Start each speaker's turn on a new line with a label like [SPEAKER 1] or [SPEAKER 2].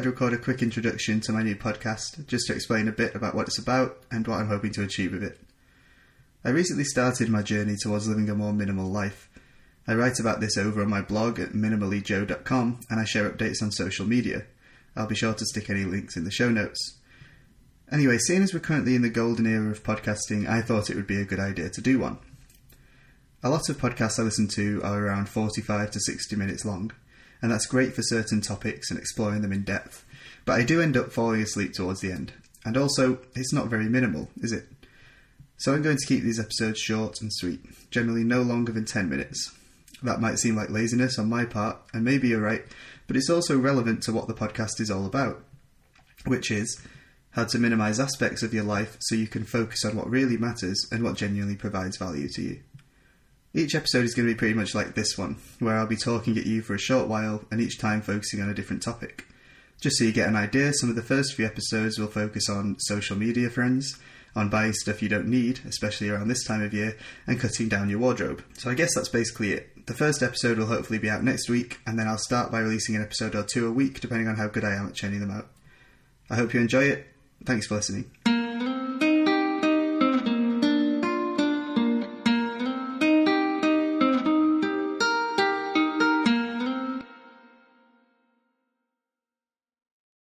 [SPEAKER 1] I'd record a quick introduction to my new podcast just to explain a bit about what it's about and what I'm hoping to achieve with it. I recently started my journey towards living a more minimal life. I write about this over on my blog at minimallyjoe.com and I share updates on social media. I'll be sure to stick any links in the show notes. Anyway, seeing as we're currently in the golden era of podcasting, I thought it would be a good idea to do one. A lot of podcasts I listen to are around 45 to 60 minutes long, and that's great for certain topics and exploring them in depth, but I do end up falling asleep towards the end. And also, it's not very minimal, is it? So I'm going to keep these episodes short and sweet, generally no longer than 10 minutes. That might seem like laziness on my part, and maybe you're right, but it's also relevant to what the podcast is all about, which is how to minimize aspects of your life so you can focus on what really matters and what genuinely provides value to you. Each episode is going to be pretty much like this one, where I'll be talking at you for a short while and each time focusing on a different topic. Just so you get an idea, some of the first few episodes will focus on social media friends, on buying stuff you don't need, especially around this time of year, and cutting down your wardrobe. So I guess that's basically it. The first episode will hopefully be out next week, and then I'll start by releasing an episode or two a week, depending on how good I am at churning them out. I hope you enjoy it. Thanks for listening.